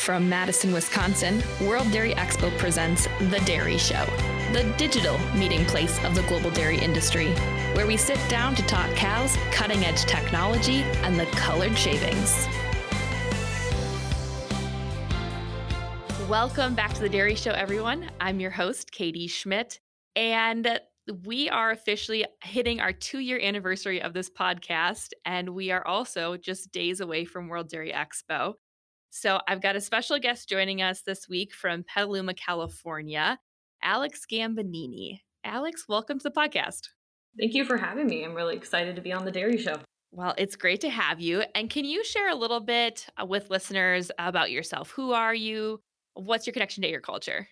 From Madison, Wisconsin, World Dairy Expo presents The Dairy Show, the digital meeting place of the global dairy industry, where we sit down to talk cows, cutting edge technology, and the colored shavings. Welcome back to The Dairy Show, everyone. I'm your host, Katie Schmidt, and we are officially hitting our two year anniversary of this podcast, and we are also just days away from World Dairy Expo. So I've got a special guest joining us this week from Petaluma, California, Alex Gambonini. Alex, welcome to the podcast. Thank you for having me. I'm really excited to be on the Dairy Show. Well, it's great to have you. And can you share a little bit uh, with listeners about yourself? Who are you? What's your connection to your culture?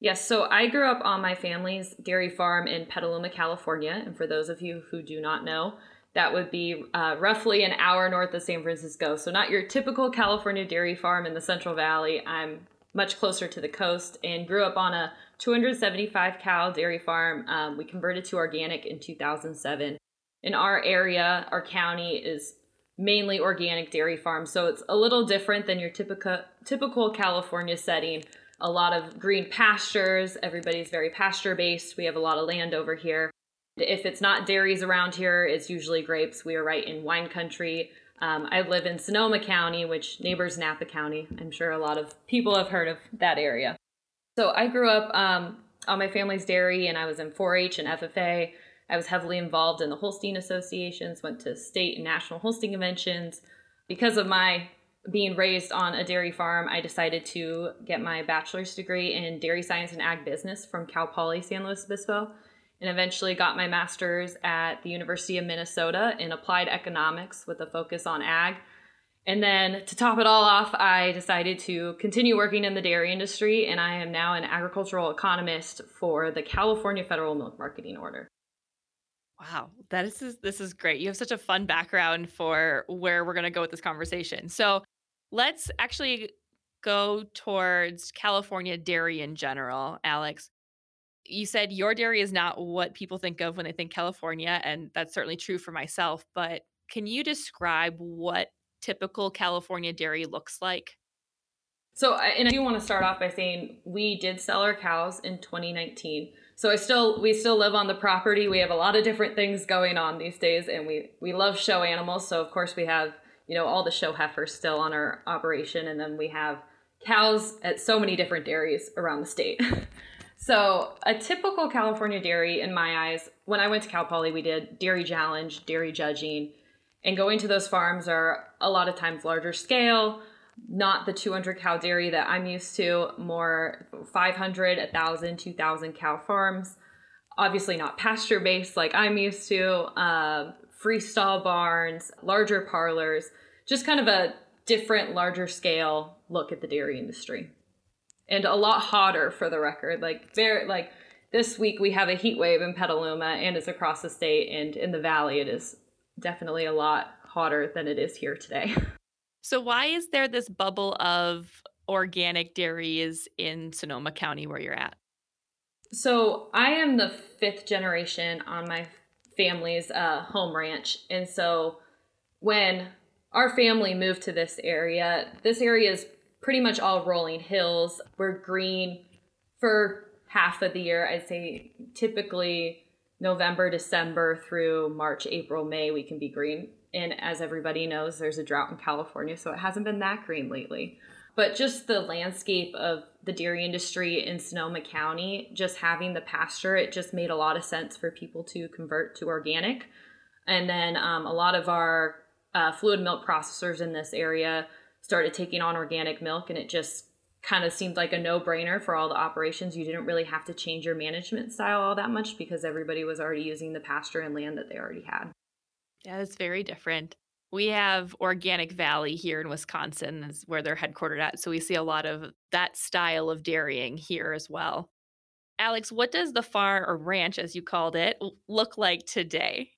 Yes, so I grew up on my family's dairy farm in Petaluma, California. And for those of you who do not know, that would be uh, roughly an hour north of San Francisco. So, not your typical California dairy farm in the Central Valley. I'm much closer to the coast and grew up on a 275 cow dairy farm. Um, we converted to organic in 2007. In our area, our county is mainly organic dairy farm, so it's a little different than your typical typical California setting. A lot of green pastures. Everybody's very pasture based. We have a lot of land over here. If it's not dairies around here, it's usually grapes. We are right in wine country. Um, I live in Sonoma County, which neighbors Napa County. I'm sure a lot of people have heard of that area. So I grew up um, on my family's dairy, and I was in 4-H and FFA. I was heavily involved in the Holstein associations, went to state and national Holstein conventions. Because of my being raised on a dairy farm, I decided to get my bachelor's degree in dairy science and ag business from Cal Poly San Luis Obispo and eventually got my master's at the University of Minnesota in applied economics with a focus on ag. And then to top it all off, I decided to continue working in the dairy industry, and I am now an agricultural economist for the California Federal Milk Marketing Order. Wow, that is this is great. You have such a fun background for where we're going to go with this conversation. So, let's actually go towards California dairy in general, Alex you said your dairy is not what people think of when they think California, and that's certainly true for myself. But can you describe what typical California dairy looks like? So, and I do want to start off by saying we did sell our cows in 2019. So I still we still live on the property. We have a lot of different things going on these days, and we we love show animals. So of course we have you know all the show heifers still on our operation, and then we have cows at so many different dairies around the state. So, a typical California dairy, in my eyes, when I went to Cal Poly, we did dairy challenge, dairy judging, and going to those farms are a lot of times larger scale, not the 200 cow dairy that I'm used to, more 500, 1,000, 2,000 cow farms. Obviously, not pasture based like I'm used to, uh, freestall barns, larger parlors, just kind of a different, larger scale look at the dairy industry and a lot hotter for the record. Like very like this week we have a heat wave in Petaluma and it's across the state and in the valley it is definitely a lot hotter than it is here today. So why is there this bubble of organic dairies in Sonoma County where you're at? So I am the fifth generation on my family's uh, home ranch, and so when our family moved to this area, this area is pretty much all rolling hills. We're green for half of the year. I'd say typically November, December through March, April, May, we can be green. And as everybody knows, there's a drought in California, so it hasn't been that green lately. But just the landscape of the dairy industry in Sonoma County, just having the pasture, it just made a lot of sense for people to convert to organic. And then um, a lot of our uh, fluid milk processors in this area started taking on organic milk and it just kind of seemed like a no-brainer for all the operations. You didn't really have to change your management style all that much because everybody was already using the pasture and land that they already had. Yeah that's very different. We have organic valley here in wisconsin is where they're headquartered at so we see a lot of that style of dairying here as well. Alex what does the farm or ranch as you called it look like today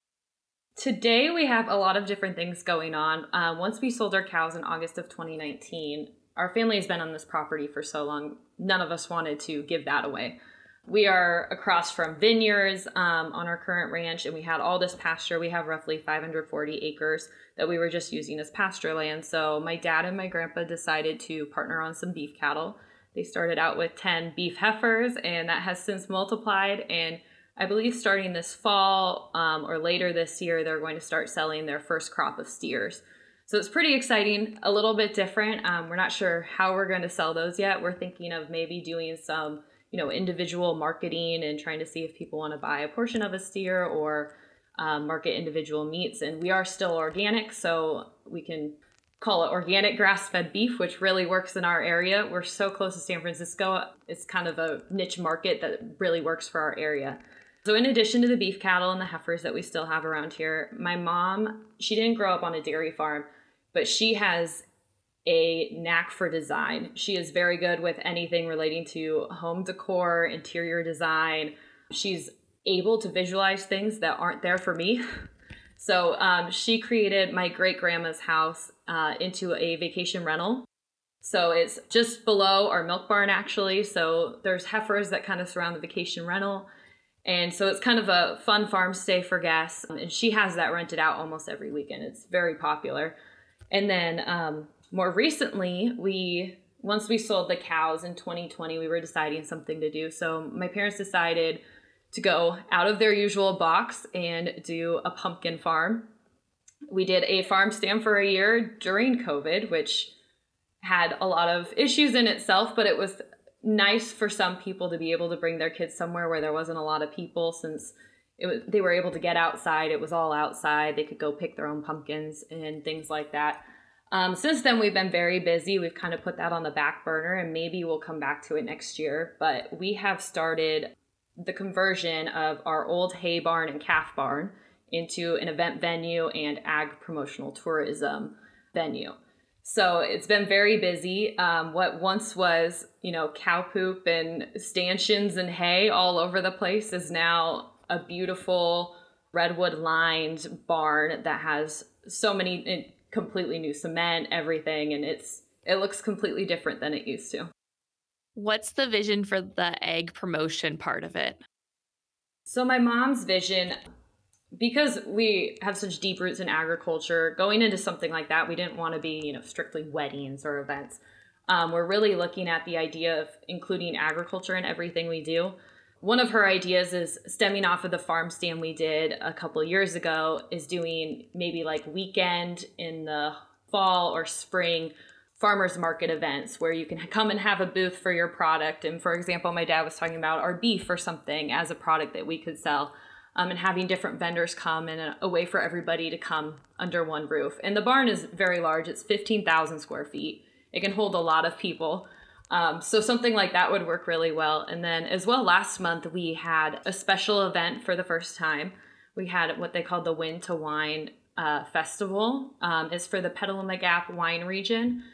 Today, we have a lot of different things going on. Uh, once we sold our cows in August of 2019, our family has been on this property for so long, none of us wanted to give that away. We are across from vineyards um, on our current ranch, and we had all this pasture. We have roughly 540 acres that we were just using as pasture land. So my dad and my grandpa decided to partner on some beef cattle. They started out with 10 beef heifers, and that has since multiplied. And I believe starting this fall um, or later this year, they're going to start selling their first crop of steers. So it's pretty exciting, a little bit different. Um, we're not sure how we're going to sell those yet. We're thinking of maybe doing some, you know, individual marketing and trying to see if people want to buy a portion of a steer or um, market individual meats. And we are still organic, so we can call it organic grass fed beef, which really works in our area. We're so close to San Francisco, it's kind of a niche market that really works for our area. So, in addition to the beef cattle and the heifers that we still have around here, my mom, she didn't grow up on a dairy farm, but she has a knack for design. She is very good with anything relating to home decor, interior design. She's able to visualize things that aren't there for me. So um, she created my great grandma's house uh, into a vacation rental. So it's just below our milk barn, actually. So there's heifers that kind of surround the vacation rental. And so it's kind of a fun farm stay for guests. And she has that rented out almost every weekend. It's very popular. And then um, more recently, we once we sold the cows in 2020, we were deciding something to do. So my parents decided to go out of their usual box and do a pumpkin farm. We did a farm stand for a year during COVID, which had a lot of issues in itself, but it was nice for some people to be able to bring their kids somewhere where there wasn't a lot of people since it was, they were able to get outside. It was all outside. They could go pick their own pumpkins and things like that. Um, since then, we've been very busy. We've kind of put that on the back burner and maybe we'll come back to it next year. But we have started the conversion of our old hay barn and calf barn into an event venue and ag promotional tourism venue. So it's been very busy. Um, what once was, you know, cow poop and stanchions and hay all over the place is now a beautiful redwood lined barn that has so many eh, completely new cement, everything, and it's it looks completely different than it used to. What's the vision for the ag promotion part of it? So, my mom's vision, because we have such deep roots in agriculture, going into something like that, we didn't want to be, you know, strictly weddings or events. Um, we're really looking at the idea of including agriculture in everything we do. One of her ideas is stemming off of the farm stand we did a couple years ago, is doing maybe like weekend in the fall or spring farmers market events where you can come and have a booth for your product. And for example, my dad was talking about our beef or something as a product that we could sell. Um, and having different vendors come and a, a, way for everybody to come under one roof. And the barn is very large, it's 15,000 square feet. It can hold a lot of people. Um, so something like that would work really well. And then, as well, last month we had a special event for the first time. We had what they called the Wind to Wine uh, Festival. Um, it's for the Petaluma Gap wine region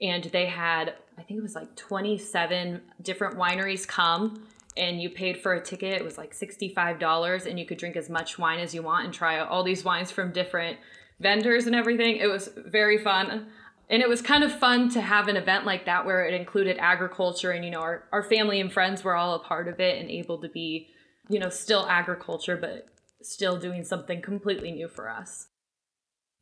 and they had I think it was like 27 different wineries come and you paid for a ticket it was like $65 and you could drink as much wine as you want and try all these wines from different vendors and everything. It was very fun. And it was kind of fun to have an event like that where it included agriculture and you know our, our family and friends were all a part of it and able to be you know still agriculture but still doing something completely new for us.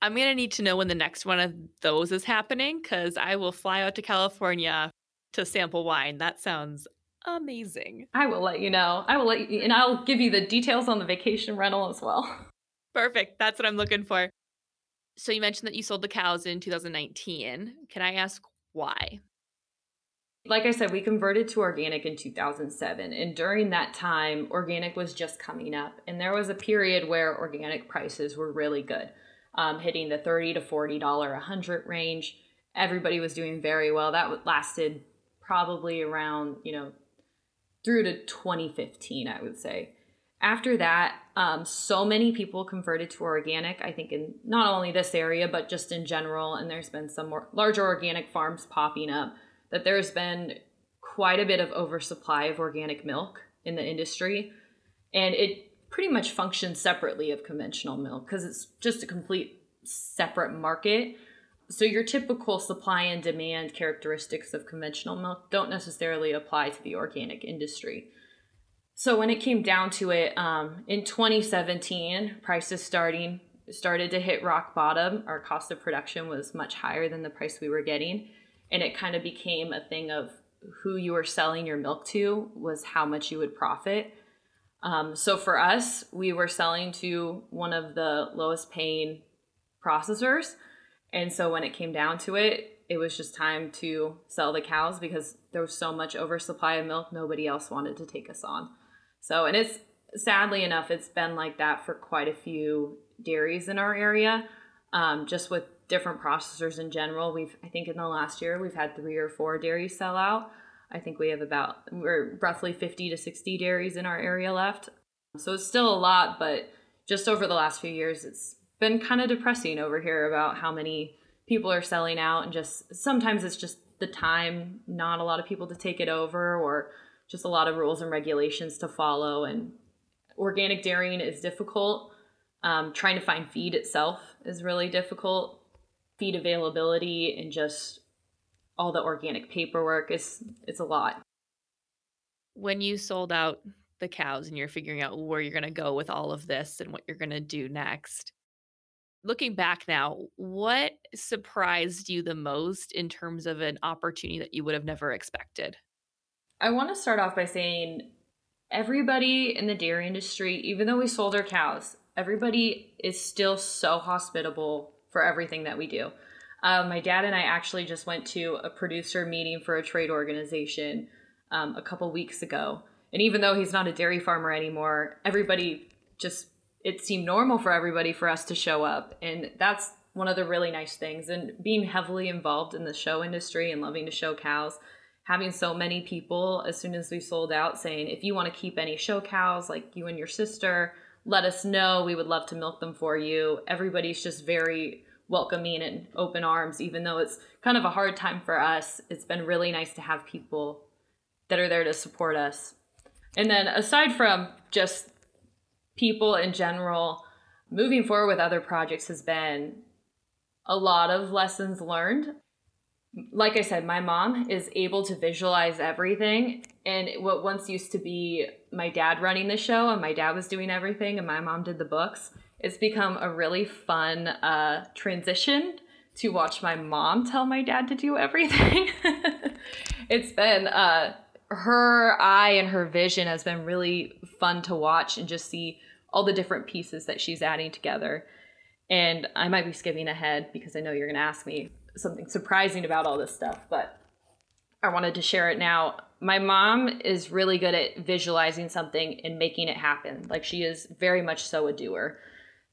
I'm going to need to know when the next one of those is happening because I will fly out to California to sample wine. That sounds amazing. I will let you know. I will let you, and I'll give you the details on the vacation rental as well. Perfect. That's what I'm looking for. So you mentioned that you sold the cows in 2019. Can I ask why? Like I said, we converted to organic in 2007. And during that time, organic was just coming up. And there was a period where organic prices were really good um, hitting the 30 to $40 a hundred range. Everybody was doing very well. That lasted probably around, you know, through to 2015, I would say. After that, um, so many people converted to organic, I think, in not only this area, but just in general. And there's been some more larger organic farms popping up, that there's been quite a bit of oversupply of organic milk in the industry. And it pretty much functions separately of conventional milk because it's just a complete separate market. So your typical supply and demand characteristics of conventional milk don't necessarily apply to the organic industry. So when it came down to it, um, in 2017, prices starting started to hit rock bottom. Our cost of production was much higher than the price we were getting, and it kind of became a thing of who you were selling your milk to was how much you would profit. Um, so for us, we were selling to one of the lowest paying processors, and so when it came down to it, it was just time to sell the cows because there was so much oversupply of milk, nobody else wanted to take us on. So, and it's sadly enough, it's been like that for quite a few dairies in our area, um, just with different processors in general. We've, I think in the last year, we've had three or four dairies sell out. I think we have about, we're roughly 50 to 60 dairies in our area left. So it's still a lot, but just over the last few years, it's been kind of depressing over here about how many people are selling out and just sometimes it's just the time, not a lot of people to take it over or just a lot of rules and regulations to follow. And organic dairying is difficult. Um, trying to find feed itself is really difficult. Feed availability and just all the organic paperwork is it's a lot. When you sold out the cows and you're figuring out where you're going to go with all of this and what you're going to do next. Looking back now, what surprised you the most in terms of an opportunity that you would have never expected? I want to start off by saying everybody in the dairy industry, even though we sold our cows, everybody is still so hospitable for everything that we do. Um, my dad and I actually just went to a producer meeting for a trade organization um, a couple weeks ago. And even though he's not a dairy farmer anymore, everybody just, it seemed normal for everybody for us to show up. And that's one of the really nice things. And being heavily involved in the show industry and loving to show cows, having so many people as soon as we sold out saying, if you want to keep any show cows, like you and your sister, let us know. We would love to milk them for you. Everybody's just very welcoming and open arms, even though it's kind of a hard time for us. It's been really nice to have people that are there to support us. And then aside from just people in general, moving forward with other projects has been a lot of lessons learned like I said, my mom is able to visualize everything. And what once used to be my dad running the show and my dad was doing everything and my mom did the books, it's become a really fun uh, transition to watch my mom tell my dad to do everything. it's been uh, her eye and her vision has been really fun to watch and just see all the different pieces that she's adding together. And I might be skipping ahead because I know you're going to ask me something surprising about all this stuff, but I wanted to share it now. My mom is really good at visualizing something and making it happen. Like she is very much so a doer.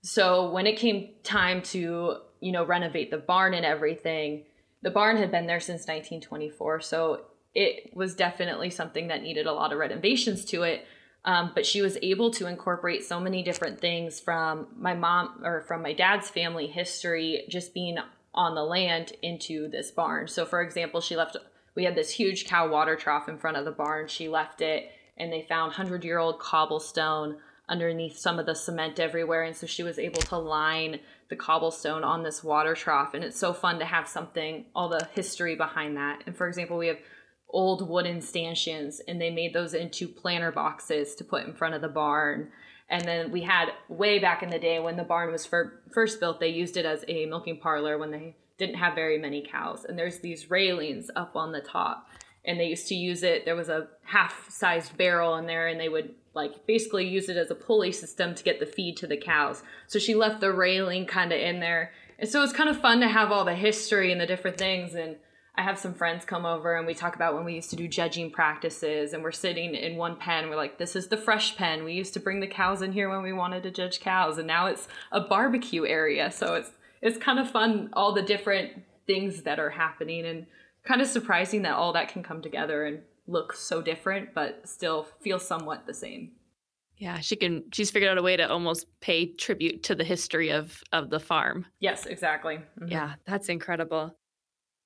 So when it came time to, you know, renovate the barn and everything, the barn had been there since 1924. So it was definitely something that needed a lot of renovations to it. Um, but she was able to incorporate so many different things from my mom or from my dad's family history, just being on the land into this barn. So, for example, she left, we had this huge cow water trough in front of the barn. She left it, and they found 100 year old cobblestone underneath some of the cement everywhere. And so she was able to line the cobblestone on this water trough. And it's so fun to have something, all the history behind that. And for example, we have old wooden stanchions, and they made those into planter boxes to put in front of the barn. And then we had way back in the day when the barn was for, first built, they used it as a milking parlor when they didn't have very many cows. And there's these railings up on the top. And they used to use it, there was a half sized barrel in there, and they would like basically use it as a pulley system to get the feed to the cows. So she left the railing kind of in there. And so it's kind of fun to have all the history and the different things. And I have some friends come over and we talk about when we used to do judging practices and we're sitting in one pen. We're like, this is the fresh pen. We used to bring the cows in here when we wanted to judge cows, and now it's a barbecue area. So it's it's kind of fun all the different things that are happening and kind of surprising that all that can come together and look so different but still feel somewhat the same. Yeah, she can she's figured out a way to almost pay tribute to the history of of the farm. Yes, exactly. Mm-hmm. Yeah, that's incredible.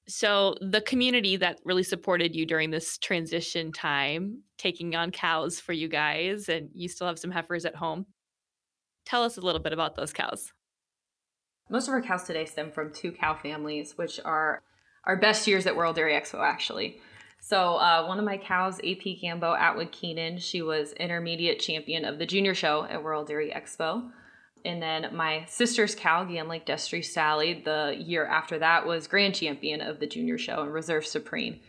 So, the community that really supported you during this transition time, taking on cows for you guys, and you still have some heifers at home. Tell us a little bit about those cows. Most of our cows today stem from two cow families, which are our best years at World Dairy Expo, actually. So uh, one of my cows, AP Gambo Atwood Keenan, she was intermediate champion of the junior show at World Dairy Expo. And then my sister's cow, Game Lake Destry Sally, the year after that was grand champion of the junior show and reserve supreme.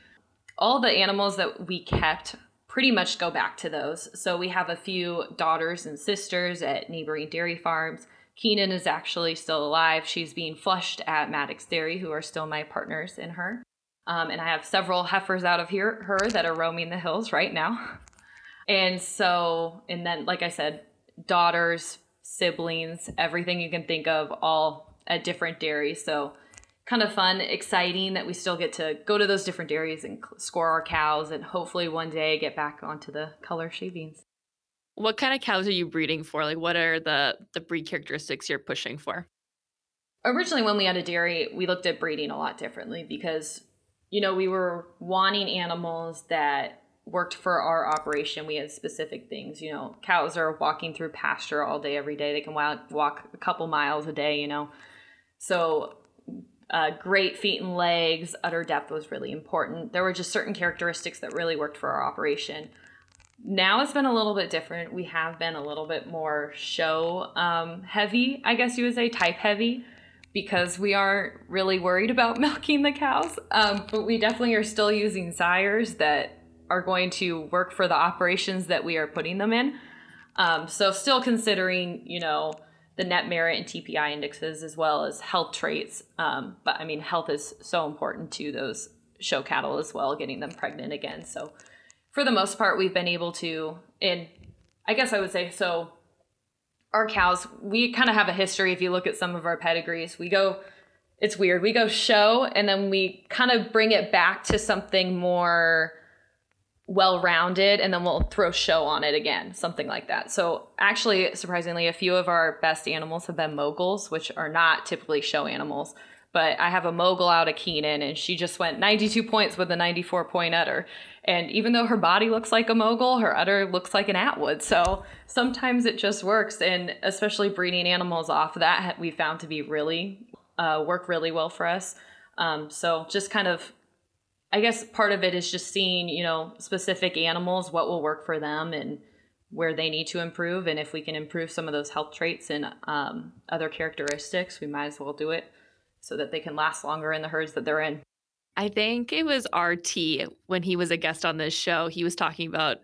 All the animals that we kept pretty much go back to those. So we have a few daughters and sisters at neighboring dairy farms. Keenan is actually still alive. She's being flushed at Maddox Dairy, who are still my partners in her. Um, and I have several heifers out of here her that are roaming the hills right now. And so, and then, like I said, daughters, siblings, everything you can think of, all at different dairies. So, kind of fun, exciting that we still get to go to those different dairies and score our cows and hopefully one day get back onto the color shavings. What kind of cows are you breeding for? Like what are the the breed characteristics you're pushing for? Originally when we had a dairy, we looked at breeding a lot differently because you know, we were wanting animals that worked for our operation. We had specific things, you know, cows are walking through pasture all day, every day. They can walk a couple miles a day, you know. So, uh, great feet and legs, udder depth was really important. There were just certain characteristics that really worked for our operation. Now it's been a little bit different. We have been a little bit more show um, heavy, I guess you would say, type heavy because we aren't really worried about milking the cows. Um, but we definitely are still using sires that are going to work for the operations that we are putting them in. Um, so still considering, you know, the net merit and TPI indexes as well as health traits. Um, but I mean, health is so important to those show cattle as well, getting them pregnant again. So for the most part, we've been able to, and I guess I would say so our cows, we kind of have a history. If you look at some of our pedigrees, we go, it's weird. We go show and then we kind of bring it back to something more well rounded and then we'll throw show on it again, something like that. So, actually, surprisingly, a few of our best animals have been moguls, which are not typically show animals. But I have a mogul out of Keenan and she just went 92 points with a 94 point udder. And even though her body looks like a mogul, her udder looks like an Atwood. So sometimes it just works. And especially breeding animals off of that, we found to be really uh, work really well for us. Um, so just kind of, I guess part of it is just seeing, you know, specific animals, what will work for them and where they need to improve. And if we can improve some of those health traits and um, other characteristics, we might as well do it so that they can last longer in the herds that they're in. I think it was RT when he was a guest on this show. He was talking about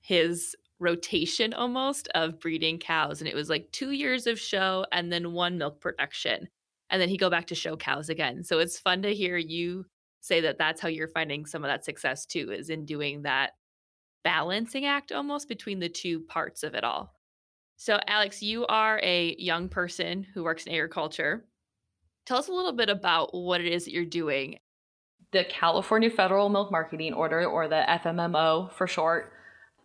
his rotation almost of breeding cows. And it was like two years of show and then one milk production. And then he go back to show cows again. So it's fun to hear you say that that's how you're finding some of that success too, is in doing that balancing act almost between the two parts of it all. So, Alex, you are a young person who works in agriculture. Tell us a little bit about what it is that you're doing the California Federal Milk Marketing Order, or the FMMO for short,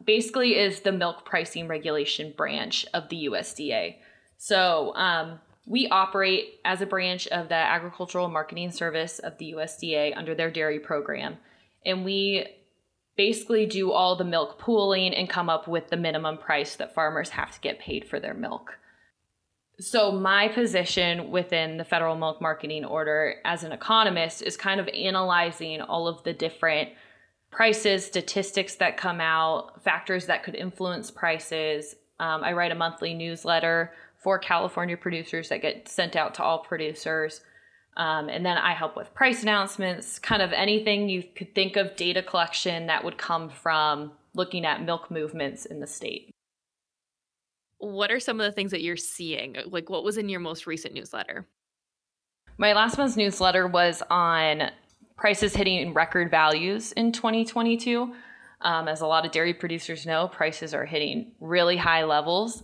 basically is the milk pricing regulation branch of the USDA. So um, we operate as a branch of the Agricultural Marketing Service of the USDA under their dairy program. And we basically do all the milk pooling and come up with the minimum price that farmers have to get paid for their milk so my position within the federal milk marketing order as an economist is kind of analyzing all of the different prices statistics that come out factors that could influence prices um, i write a monthly newsletter for california producers that get sent out to all producers um, and then i help with price announcements kind of anything you could think of data collection that would come from looking at milk movements in the state what are some of the things that you're seeing? Like, what was in your most recent newsletter? My last month's newsletter was on prices hitting record values in 2022. Um, as a lot of dairy producers know, prices are hitting really high levels.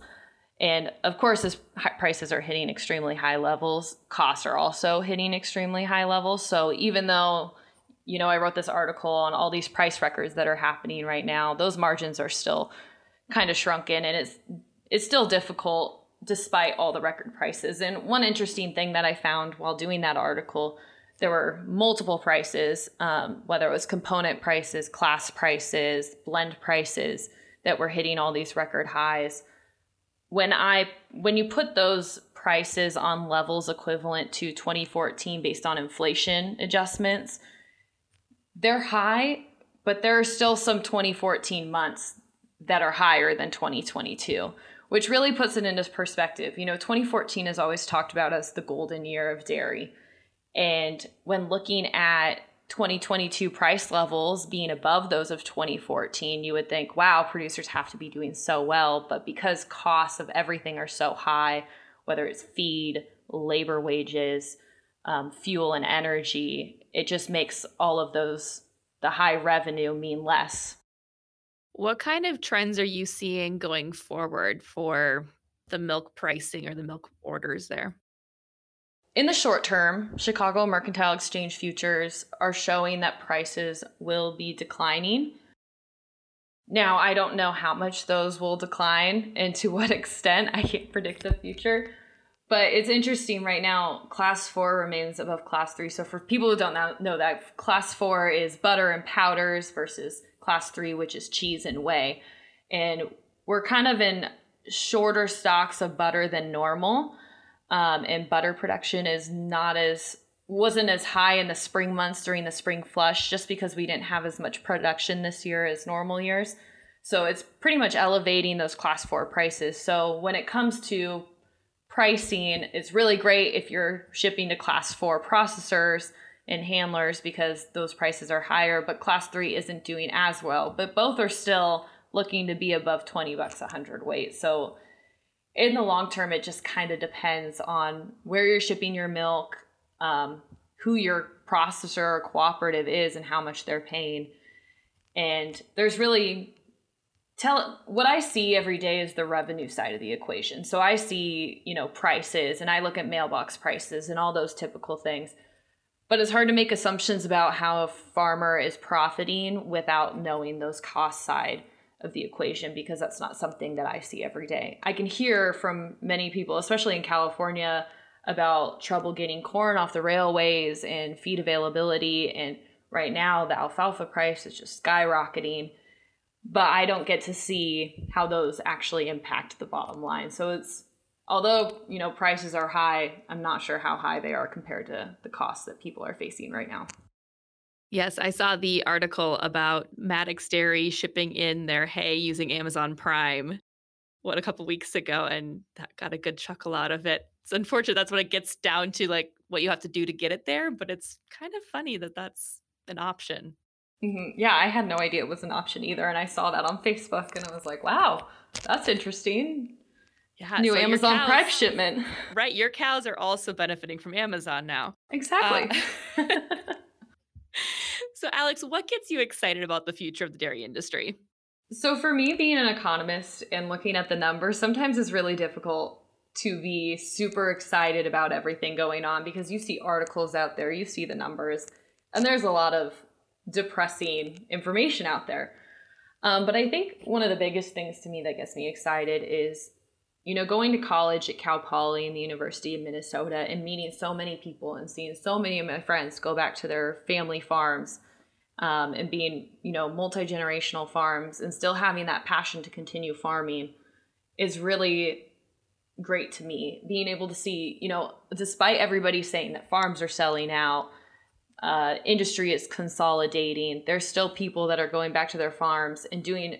And of course, as prices are hitting extremely high levels, costs are also hitting extremely high levels. So even though, you know, I wrote this article on all these price records that are happening right now, those margins are still kind of shrunken and it's it's still difficult despite all the record prices. And one interesting thing that I found while doing that article, there were multiple prices, um, whether it was component prices, class prices, blend prices that were hitting all these record highs. When I when you put those prices on levels equivalent to 2014 based on inflation adjustments, they're high, but there are still some 2014 months that are higher than 2022, which really puts it into perspective. You know, 2014 is always talked about as the golden year of dairy. And when looking at 2022 price levels being above those of 2014, you would think, wow, producers have to be doing so well. But because costs of everything are so high, whether it's feed, labor wages, um, fuel, and energy, it just makes all of those, the high revenue, mean less. What kind of trends are you seeing going forward for the milk pricing or the milk orders there? In the short term, Chicago Mercantile Exchange futures are showing that prices will be declining. Now, I don't know how much those will decline and to what extent. I can't predict the future. But it's interesting right now, class four remains above class three. So, for people who don't know that, class four is butter and powders versus class three, which is cheese and whey. And we're kind of in shorter stocks of butter than normal um, and butter production is not as wasn't as high in the spring months during the spring flush just because we didn't have as much production this year as normal years. So it's pretty much elevating those class 4 prices. So when it comes to pricing it's really great if you're shipping to class 4 processors and handlers because those prices are higher but class 3 isn't doing as well. But both are still looking to be above 20 bucks a hundred weight. So in the long term, it just kind of depends on where you're shipping your milk, um, who your processor or cooperative is, and how much they're paying. And there's really tell what I see every day is the revenue side of the equation. So I see, you know, prices and I look at mailbox prices and all those typical things. But it's hard to make assumptions about how a farmer is profiting without knowing those cost side of the equation because that's not something that I see every day. I can hear from many people, especially in California, about trouble getting corn off the railways and feed availability. And right now, the alfalfa price is just skyrocketing. But I don't get to see how those actually impact the bottom line. So it's although you know prices are high, I'm not sure how high they are compared to the costs that people are facing right now. Yes, I saw the article about Maddox Dairy shipping in their hay using Amazon Prime what a couple weeks ago and that got a good chuckle out of it. It's unfortunate that's what it gets down to like what you have to do to get it there, but it's kind of funny that that's an option. Mm-hmm. Yeah, I had no idea it was an option either and I saw that on Facebook and I was like, "Wow, that's interesting." Yeah, new so Amazon cows, Prime shipment. Right, your cows are also benefiting from Amazon now. Exactly. Uh, so, Alex, what gets you excited about the future of the dairy industry? So, for me, being an economist and looking at the numbers, sometimes it's really difficult to be super excited about everything going on because you see articles out there, you see the numbers, and there's a lot of depressing information out there. Um, but I think one of the biggest things to me that gets me excited is you know, going to college at Cal Poly and the University of Minnesota and meeting so many people and seeing so many of my friends go back to their family farms um, and being, you know, multi generational farms and still having that passion to continue farming is really great to me. Being able to see, you know, despite everybody saying that farms are selling out, uh, industry is consolidating, there's still people that are going back to their farms and doing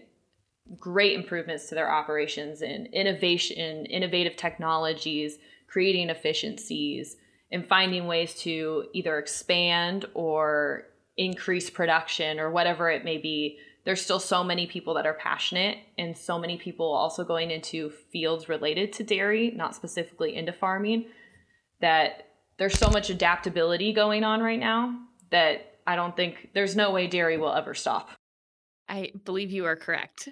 great improvements to their operations and innovation, innovative technologies, creating efficiencies, and finding ways to either expand or increase production or whatever it may be. There's still so many people that are passionate and so many people also going into fields related to dairy, not specifically into farming, that there's so much adaptability going on right now that I don't think there's no way dairy will ever stop. I believe you are correct.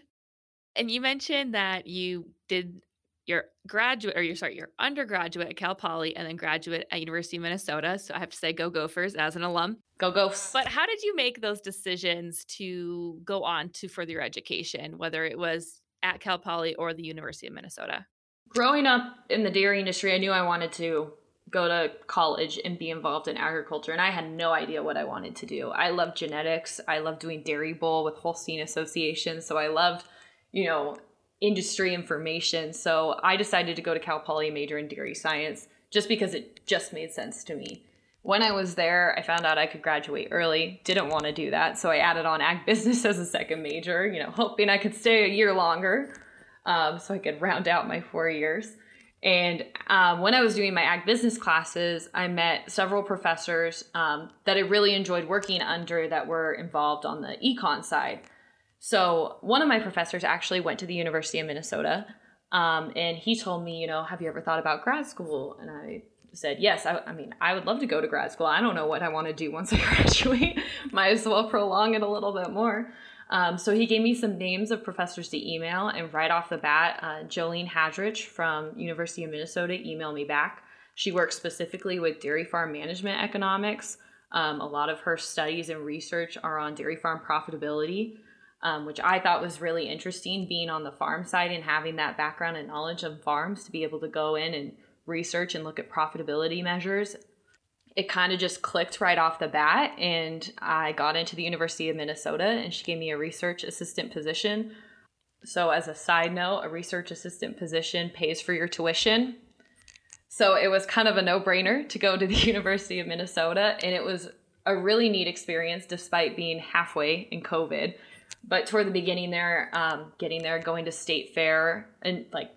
And you mentioned that you did your graduate or your sorry, your undergraduate at Cal Poly and then graduate at University of Minnesota. So I have to say go Gophers as an alum. Go Gophers. But how did you make those decisions to go on to further your education, whether it was at Cal Poly or the University of Minnesota? Growing up in the dairy industry, I knew I wanted to go to college and be involved in agriculture and I had no idea what I wanted to do. I loved genetics. I loved doing dairy bowl with Holstein Association, so I loved you know, industry information. So I decided to go to Cal Poly major in dairy science just because it just made sense to me. When I was there, I found out I could graduate early. Didn't want to do that, so I added on ag business as a second major. You know, hoping I could stay a year longer, um, so I could round out my four years. And um, when I was doing my ag business classes, I met several professors um, that I really enjoyed working under that were involved on the econ side. So one of my professors actually went to the University of Minnesota, um, and he told me, you know, have you ever thought about grad school? And I said, yes. I, I mean, I would love to go to grad school. I don't know what I want to do once I graduate. Might as well prolong it a little bit more. Um, so he gave me some names of professors to email, and right off the bat, uh, Joleen Hadrich from University of Minnesota emailed me back. She works specifically with dairy farm management economics. Um, a lot of her studies and research are on dairy farm profitability, um, which I thought was really interesting. Being on the farm side and having that background and knowledge of farms to be able to go in and research and look at profitability measures. It kind of just clicked right off the bat and i got into the university of minnesota and she gave me a research assistant position. So as a side note a research assistant position pays for your tuition. So it was kind of a no-brainer to go to the university of minnesota and it was a really neat experience despite being halfway in covid but toward the beginning there um, getting there going to state fair and like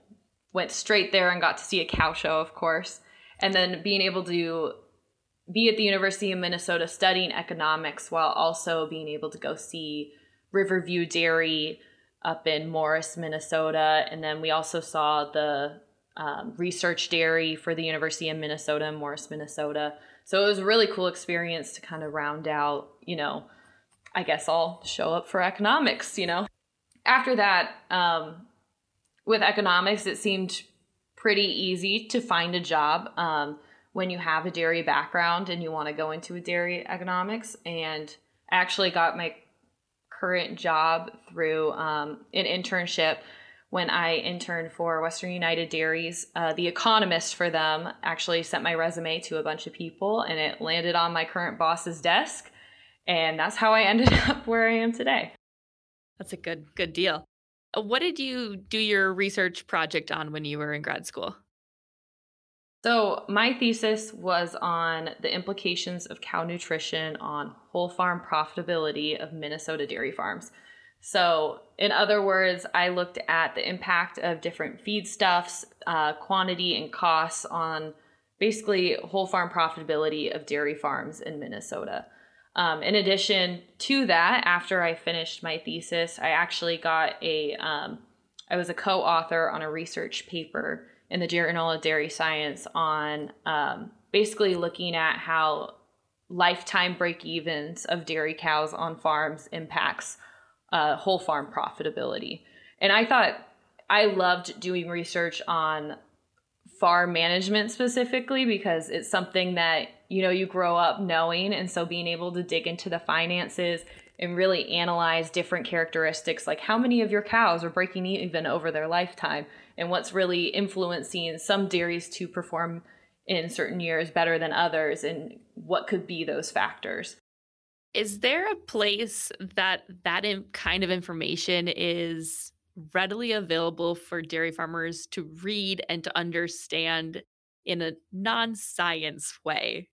went straight there and got to see a cow show of course and then being able to be at the University of Minnesota studying economics while also being able to go see Riverview Dairy up in Morris, Minnesota. And then we also saw the um, research dairy for the University of Minnesota Morris, Minnesota. So it was a really cool experience to kind of round out, you know, I guess I'll show up for economics, you know. After that, um, with economics, it seemed pretty easy to find a job. Um, when you have a dairy background and you want to go into a dairy economics. And I actually got my current job through um, an internship when I interned for Western United Dairies. Uh, the economist for them actually sent my resume to a bunch of people and it landed on my current boss's desk. And that's how I ended up where I am today. That's a good good deal. Uh, what did you do your research project on when you were in grad school? So, my thesis was on the implications of cow nutrition on whole farm profitability of Minnesota dairy farms. So, in other words, I looked at the impact of different feedstuffs, uh, quantity, and costs on basically whole farm profitability of dairy farms in Minnesota. Um, in addition to that, after I finished my thesis, I actually got a, um, I was a co author on a research paper in the Journal of Dairy Science on um, basically looking at how lifetime break evens of dairy cows on farms impacts uh, whole farm profitability. And I thought I loved doing research on farm management specifically because it's something that you know you grow up knowing. And so being able to dig into the finances and really analyze different characteristics like how many of your cows are breaking even over their lifetime and what's really influencing some dairies to perform in certain years better than others and what could be those factors. Is there a place that that kind of information is readily available for dairy farmers to read and to understand in a non-science way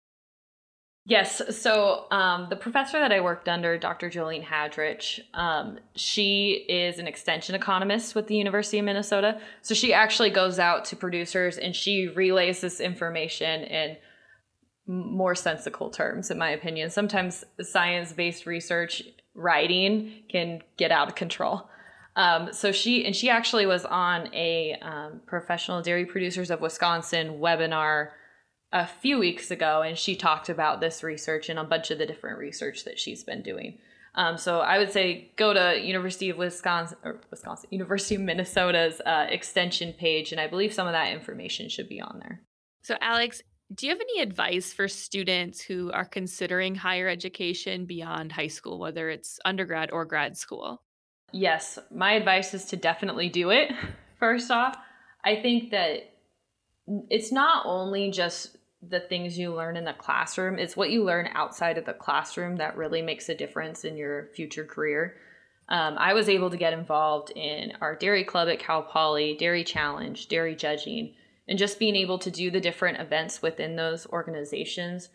Yes. So um, the professor that I worked under, Dr. Joleen Hadrich, um, she is an extension economist with the University of Minnesota. So she actually goes out to producers and she relays this information in more sensical terms, in my opinion. Sometimes science based research writing can get out of control. Um, so she and she actually was on a um, professional dairy producers of Wisconsin webinar a few weeks ago, and she talked about this research and a bunch of the different research that she's been doing. Um, so I would say go to University of Wisconsin or Wisconsin University of Minnesota's uh, extension page, and I believe some of that information should be on there. So Alex, do you have any advice for students who are considering higher education beyond high school, whether it's undergrad or grad school? Yes, my advice is to definitely do it. First off, I think that it's not only just the things you learn in the classroom. It's what you learn outside of the classroom that really makes a difference in your future career. Um, I was able to get involved in our dairy club at Cal Poly, Dairy Challenge, Dairy Judging, and just being able to do the different events within those organizations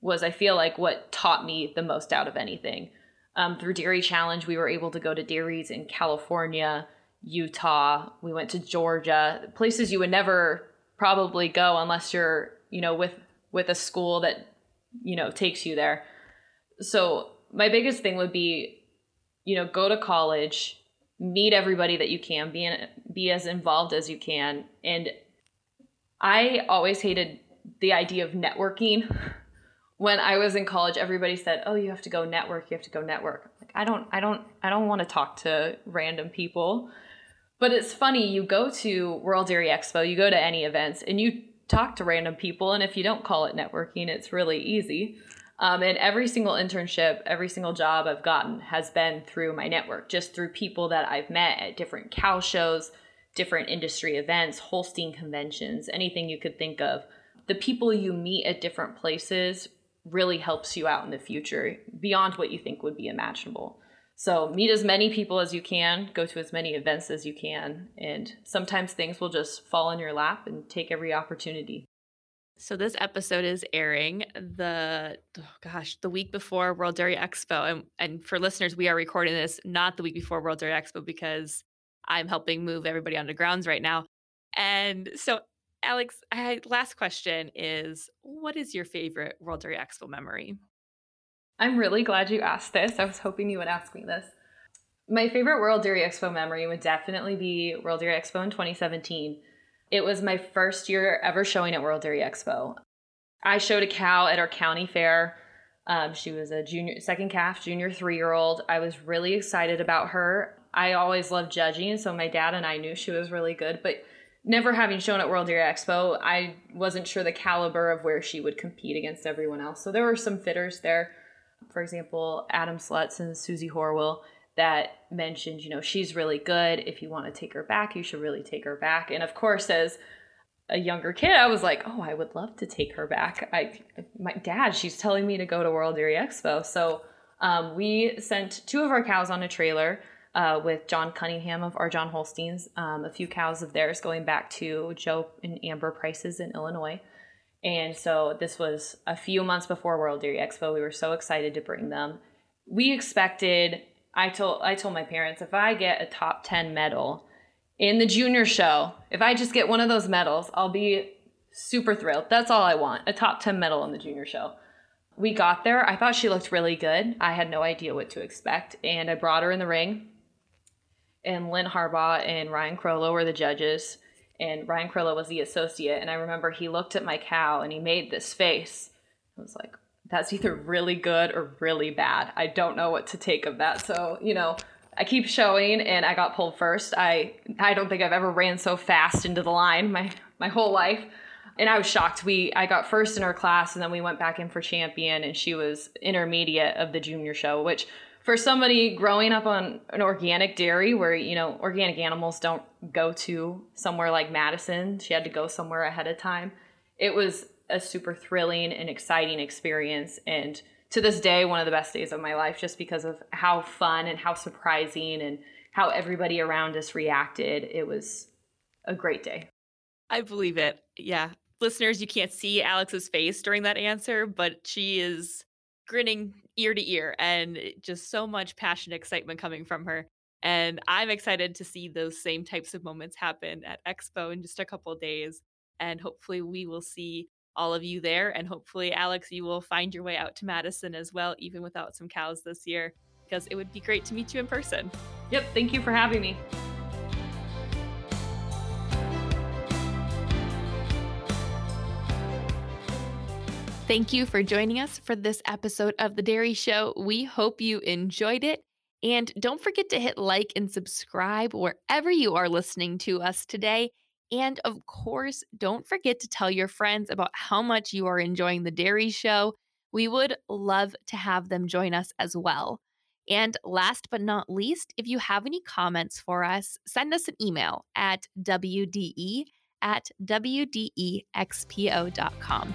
was I feel like what taught me the most out of anything. Um, through Dairy Challenge, we were able to go to dairies in California, Utah. We went to Georgia, places you would never probably go unless you're, you know, with with a school that, you know, takes you there. So my biggest thing would be, you know, go to college, meet everybody that you can, be in, be as involved as you can, and I always hated the idea of networking. when I was in college, everybody said, "Oh, you have to go network. You have to go network." Like, I don't, I don't, I don't want to talk to random people. But it's funny. You go to World Dairy Expo, you go to any events, and you talk to random people. And if you don't call it networking, it's really easy. Um, and every single internship, every single job I've gotten has been through my network, just through people that I've met at different cow shows, different industry events, Holstein conventions, anything you could think of. The people you meet at different places really helps you out in the future beyond what you think would be imaginable. So meet as many people as you can, go to as many events as you can, and sometimes things will just fall in your lap and take every opportunity. So this episode is airing the oh gosh, the week before World Dairy Expo. And and for listeners, we are recording this not the week before World Dairy Expo because I'm helping move everybody onto grounds right now. And so Alex, I, last question is what is your favorite World Dairy Expo memory? I'm really glad you asked this. I was hoping you would ask me this. My favorite World Dairy Expo memory would definitely be World Dairy Expo in 2017. It was my first year ever showing at World Dairy Expo. I showed a cow at our county fair. Um, she was a junior, second calf, junior three year old. I was really excited about her. I always loved judging, so my dad and I knew she was really good, but never having shown at World Dairy Expo, I wasn't sure the caliber of where she would compete against everyone else. So there were some fitters there, for example, Adam Slutz and Susie Horwell, that mentioned, you know, she's really good. If you want to take her back, you should really take her back. And of course, as a younger kid, I was like, oh, I would love to take her back. I, my dad, she's telling me to go to World Dairy Expo. So um, we sent two of our cows on a trailer uh, with John Cunningham of our John Holsteins, um, a few cows of theirs going back to Joe and Amber Prices in Illinois. And so this was a few months before World Dairy Expo. We were so excited to bring them. We expected, I told I told my parents, if I get a top 10 medal in the junior show, if I just get one of those medals, I'll be super thrilled. That's all I want. A top 10 medal in the junior show. We got there. I thought she looked really good. I had no idea what to expect. And I brought her in the ring and Lynn Harbaugh and Ryan Crollo were the judges, and Ryan Crollo was the associate. And I remember he looked at my cow and he made this face. I was like, that's either really good or really bad. I don't know what to take of that. So, you know, I keep showing and I got pulled first. I I don't think I've ever ran so fast into the line my my whole life. And I was shocked. We I got first in our class and then we went back in for champion and she was intermediate of the junior show, which for somebody growing up on an organic dairy where you know organic animals don't go to somewhere like Madison, she had to go somewhere ahead of time. It was a super thrilling and exciting experience and to this day one of the best days of my life just because of how fun and how surprising and how everybody around us reacted. It was a great day. I believe it. Yeah. Listeners, you can't see Alex's face during that answer, but she is grinning ear to ear and eh, just so much passion excitement coming from her and i'm excited to see those same types of moments happen at expo in just a couple days and hopefully we will see all of you there and hopefully alex you will find your way out to madison as well even without some cows this year because it would be great to meet you in person. Yep thank you for having me Thank you for joining us for this episode of The Dairy Show. We hope you enjoyed it. And don't forget to hit like and subscribe wherever you are listening to us today. And of course, don't forget to tell your friends about how much you are enjoying The Dairy Show. We would love to have them join us as well. And last but not least, if you have any comments for us, send us an email at WDE at WDEXPO.com.